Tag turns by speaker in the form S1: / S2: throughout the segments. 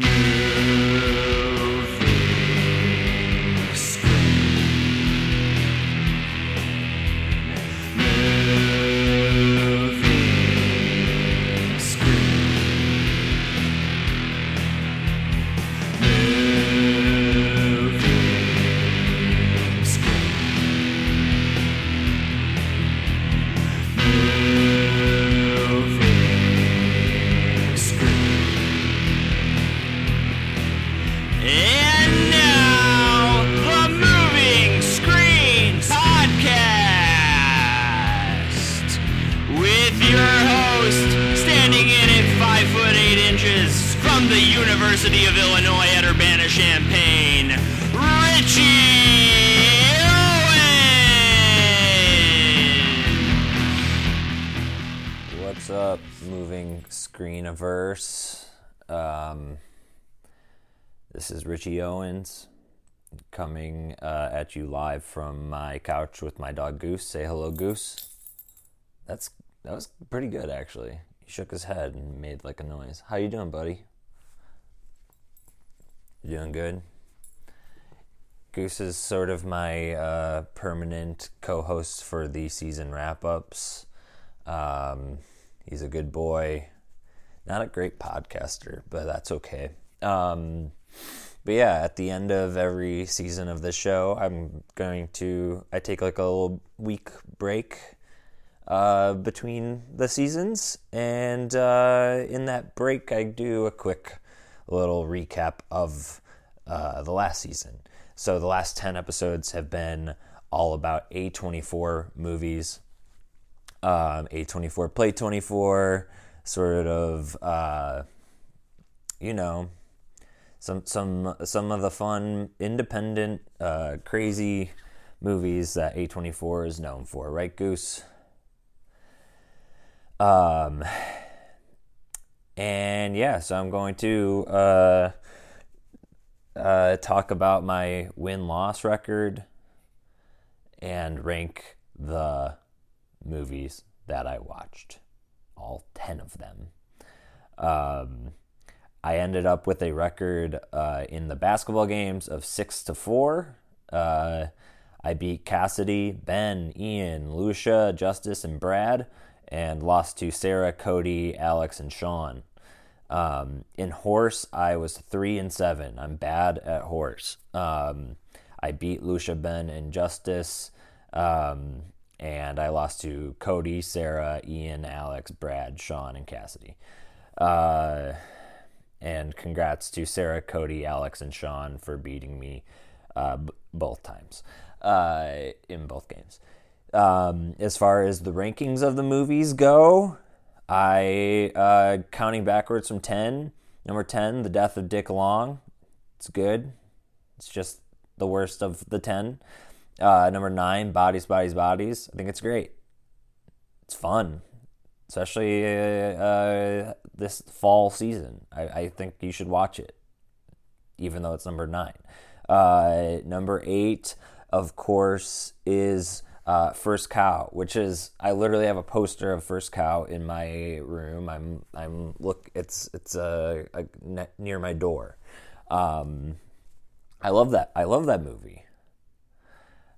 S1: Movie University of Illinois at Urbana-Champaign, Richie Owen.
S2: What's up, moving screeniverse? Um, this is Richie Owens coming uh, at you live from my couch with my dog Goose. Say hello, Goose. That's that was pretty good actually. He shook his head and made like a noise. How you doing, buddy? You doing good? Goose is sort of my uh, permanent co-host for the season wrap-ups. Um, he's a good boy. Not a great podcaster, but that's okay. Um, but yeah, at the end of every season of the show, I'm going to I take like a little week break uh, between the seasons, and uh, in that break, I do a quick little recap of uh, the last season. So the last ten episodes have been all about A24 movies um, A24 Play 24, sort of, uh, you know, some some some of the fun, independent, uh, crazy movies that A24 is known for, right, Goose? Um, and yeah, so I'm going to uh, uh, talk about my win loss record and rank the movies that I watched, all 10 of them. Um, I ended up with a record uh, in the basketball games of 6 to 4. Uh, I beat Cassidy, Ben, Ian, Lucia, Justice, and Brad, and lost to Sarah, Cody, Alex, and Sean. Um, in horse, I was three and seven. I'm bad at horse. Um, I beat Lucia, Ben, and Justice. Um, and I lost to Cody, Sarah, Ian, Alex, Brad, Sean, and Cassidy. Uh, and congrats to Sarah, Cody, Alex, and Sean for beating me uh, b- both times uh, in both games. Um, as far as the rankings of the movies go, I uh, counting backwards from ten. Number ten, The Death of Dick Long. It's good. It's just the worst of the ten. Uh, number nine, Bodies, Bodies, Bodies. I think it's great. It's fun, especially uh, uh, this fall season. I, I, think you should watch it, even though it's number nine. Uh, number eight, of course, is uh, First Cow, which is I literally have a poster of First Cow in my room. I'm I'm look it's it's a near my door. Um, I love that. I love that movie.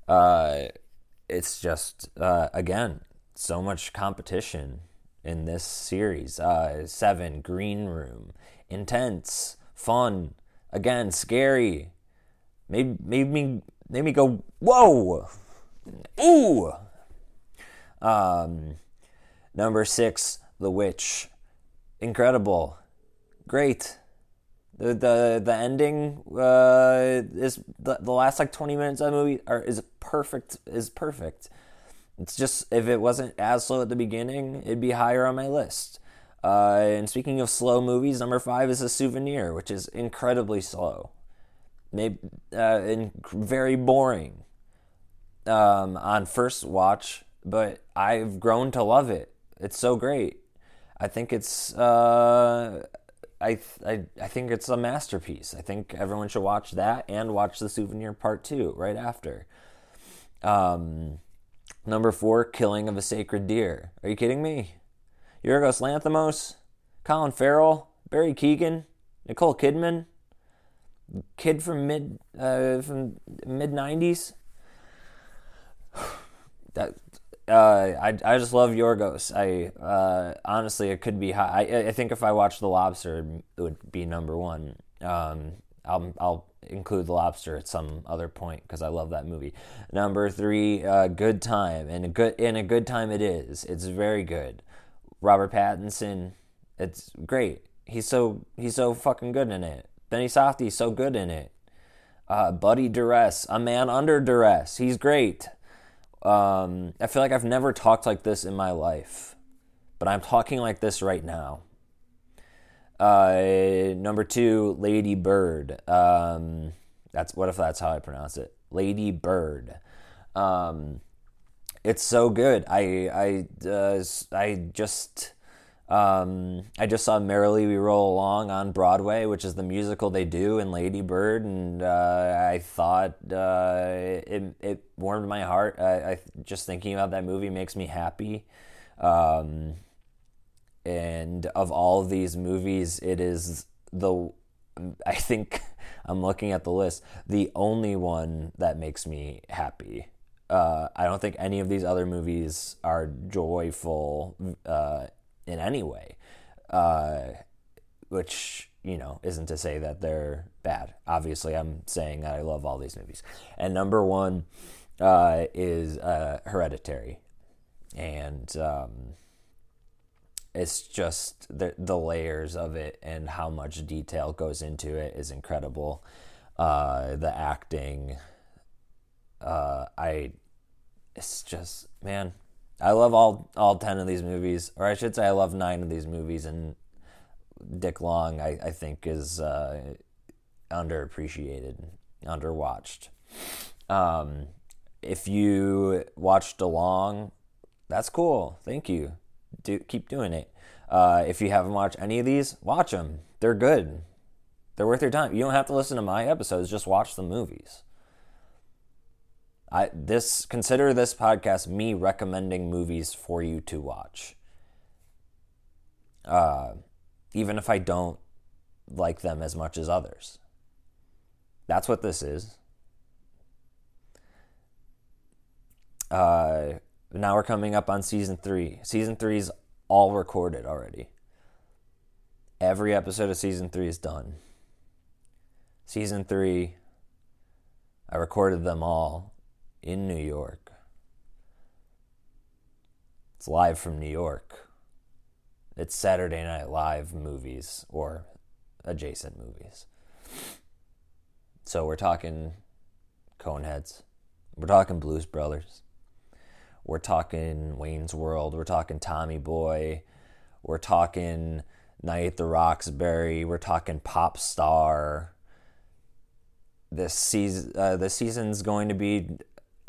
S2: Uh, it's just uh, again so much competition in this series. Uh, seven Green Room, intense, fun, again scary. Made made me made me go whoa, ooh. Um, number six, The Witch, incredible, great. The the the ending uh, is the, the last like twenty minutes of the movie are is perfect is perfect. It's just if it wasn't as slow at the beginning, it'd be higher on my list. Uh, and speaking of slow movies, number five is a souvenir, which is incredibly slow, maybe uh, and very boring um, on first watch. But I've grown to love it. It's so great. I think it's uh, I, I I think it's a masterpiece. I think everyone should watch that and watch the souvenir part two right after. Um, number four, Killing of a Sacred Deer. Are you kidding me? Yorgos Lanthimos, Colin Farrell, Barry Keoghan. Nicole Kidman, kid from mid uh, from mid '90s. That uh, I I just love Yorgos. I uh, honestly it could be high. I, I think if I watched The Lobster, it would be number one. Um, I'll I'll include The Lobster at some other point because I love that movie. Number three, uh, Good Time, and a good in a good time it is. It's very good. Robert Pattinson, it's great. He's so he's so fucking good in it. Benny Safdie's so good in it. Uh, Buddy Duress, a man under duress. He's great. Um, I feel like I've never talked like this in my life, but I'm talking like this right now. Uh, number two, Lady Bird. Um, that's what if that's how I pronounce it? Lady Bird. Um, it's so good. I I uh, I just um, I just saw Merrily We Roll Along on Broadway, which is the musical they do in Lady Bird, and uh, I thought uh, it it warmed my heart. I, I, just thinking about that movie makes me happy. Um, and of all of these movies, it is the I think I'm looking at the list, the only one that makes me happy. Uh, I don't think any of these other movies are joyful uh, in any way, uh, which you know isn't to say that they're bad. Obviously, I'm saying that I love all these movies. And number one uh, is uh, Hereditary, and um, it's just the the layers of it and how much detail goes into it is incredible. Uh, the acting, uh, I, it's just man, I love all all ten of these movies, or I should say, I love nine of these movies. And Dick Long, I, I think, is uh, underappreciated, underwatched. Um, if you watched along, that's cool. Thank you. Do keep doing it. Uh, if you haven't watched any of these, watch them. They're good. They're worth your time. You don't have to listen to my episodes. Just watch the movies. I this consider this podcast me recommending movies for you to watch. Uh, even if I don't like them as much as others. That's what this is. Uh, now we're coming up on season three. Season three is all recorded already. Every episode of season three is done. Season three, I recorded them all in New York. It's live from New York. It's Saturday Night Live movies or adjacent movies. So we're talking Coneheads. We're talking Blues Brothers. We're talking Wayne's World. We're talking Tommy Boy. We're talking Night at the Roxbury. We're talking Pop Star. This season, uh, the season's going to be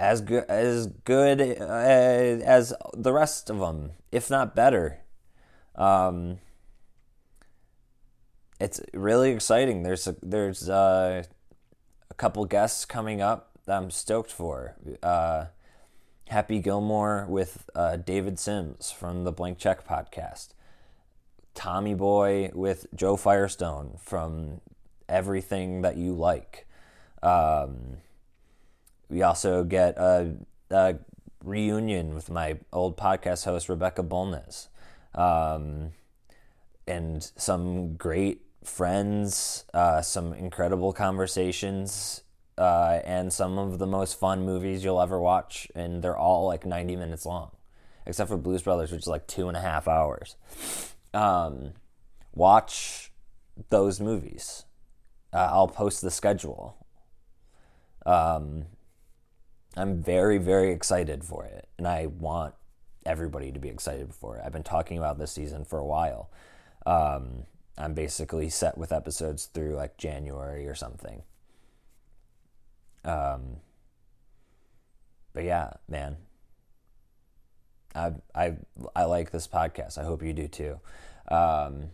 S2: as good as good uh, as the rest of them, if not better. Um, it's really exciting. There's a, there's uh, a couple guests coming up that I'm stoked for. Uh, Happy Gilmore with uh, David Sims from the Blank Check podcast. Tommy Boy with Joe Firestone from Everything That You Like. Um, we also get a, a reunion with my old podcast host, Rebecca Bolnes. Um, and some great friends, uh, some incredible conversations, uh, and some of the most fun movies you'll ever watch. And they're all like 90 minutes long, except for Blues Brothers, which is like two and a half hours. Um, watch those movies. Uh, I'll post the schedule. Um, I'm very, very excited for it. And I want everybody to be excited for it. I've been talking about this season for a while. Um, I'm basically set with episodes through like January or something. Um, but yeah, man, I I I like this podcast. I hope you do too. Um,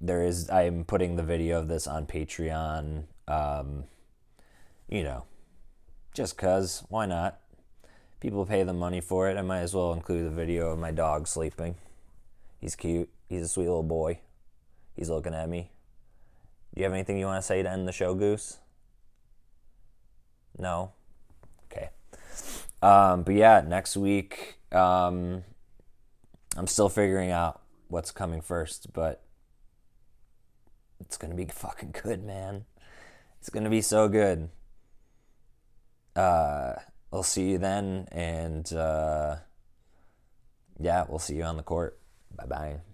S2: there is I'm putting the video of this on Patreon. Um, you know, just cuz, why not? People pay the money for it. I might as well include the video of my dog sleeping. He's cute. He's a sweet little boy. He's looking at me. Do you have anything you want to say to end the show, Goose? No? Okay. Um, but yeah, next week, um, I'm still figuring out what's coming first, but it's going to be fucking good, man. It's going to be so good. Uh, we'll see you then, and uh, yeah, we'll see you on the court. Bye bye.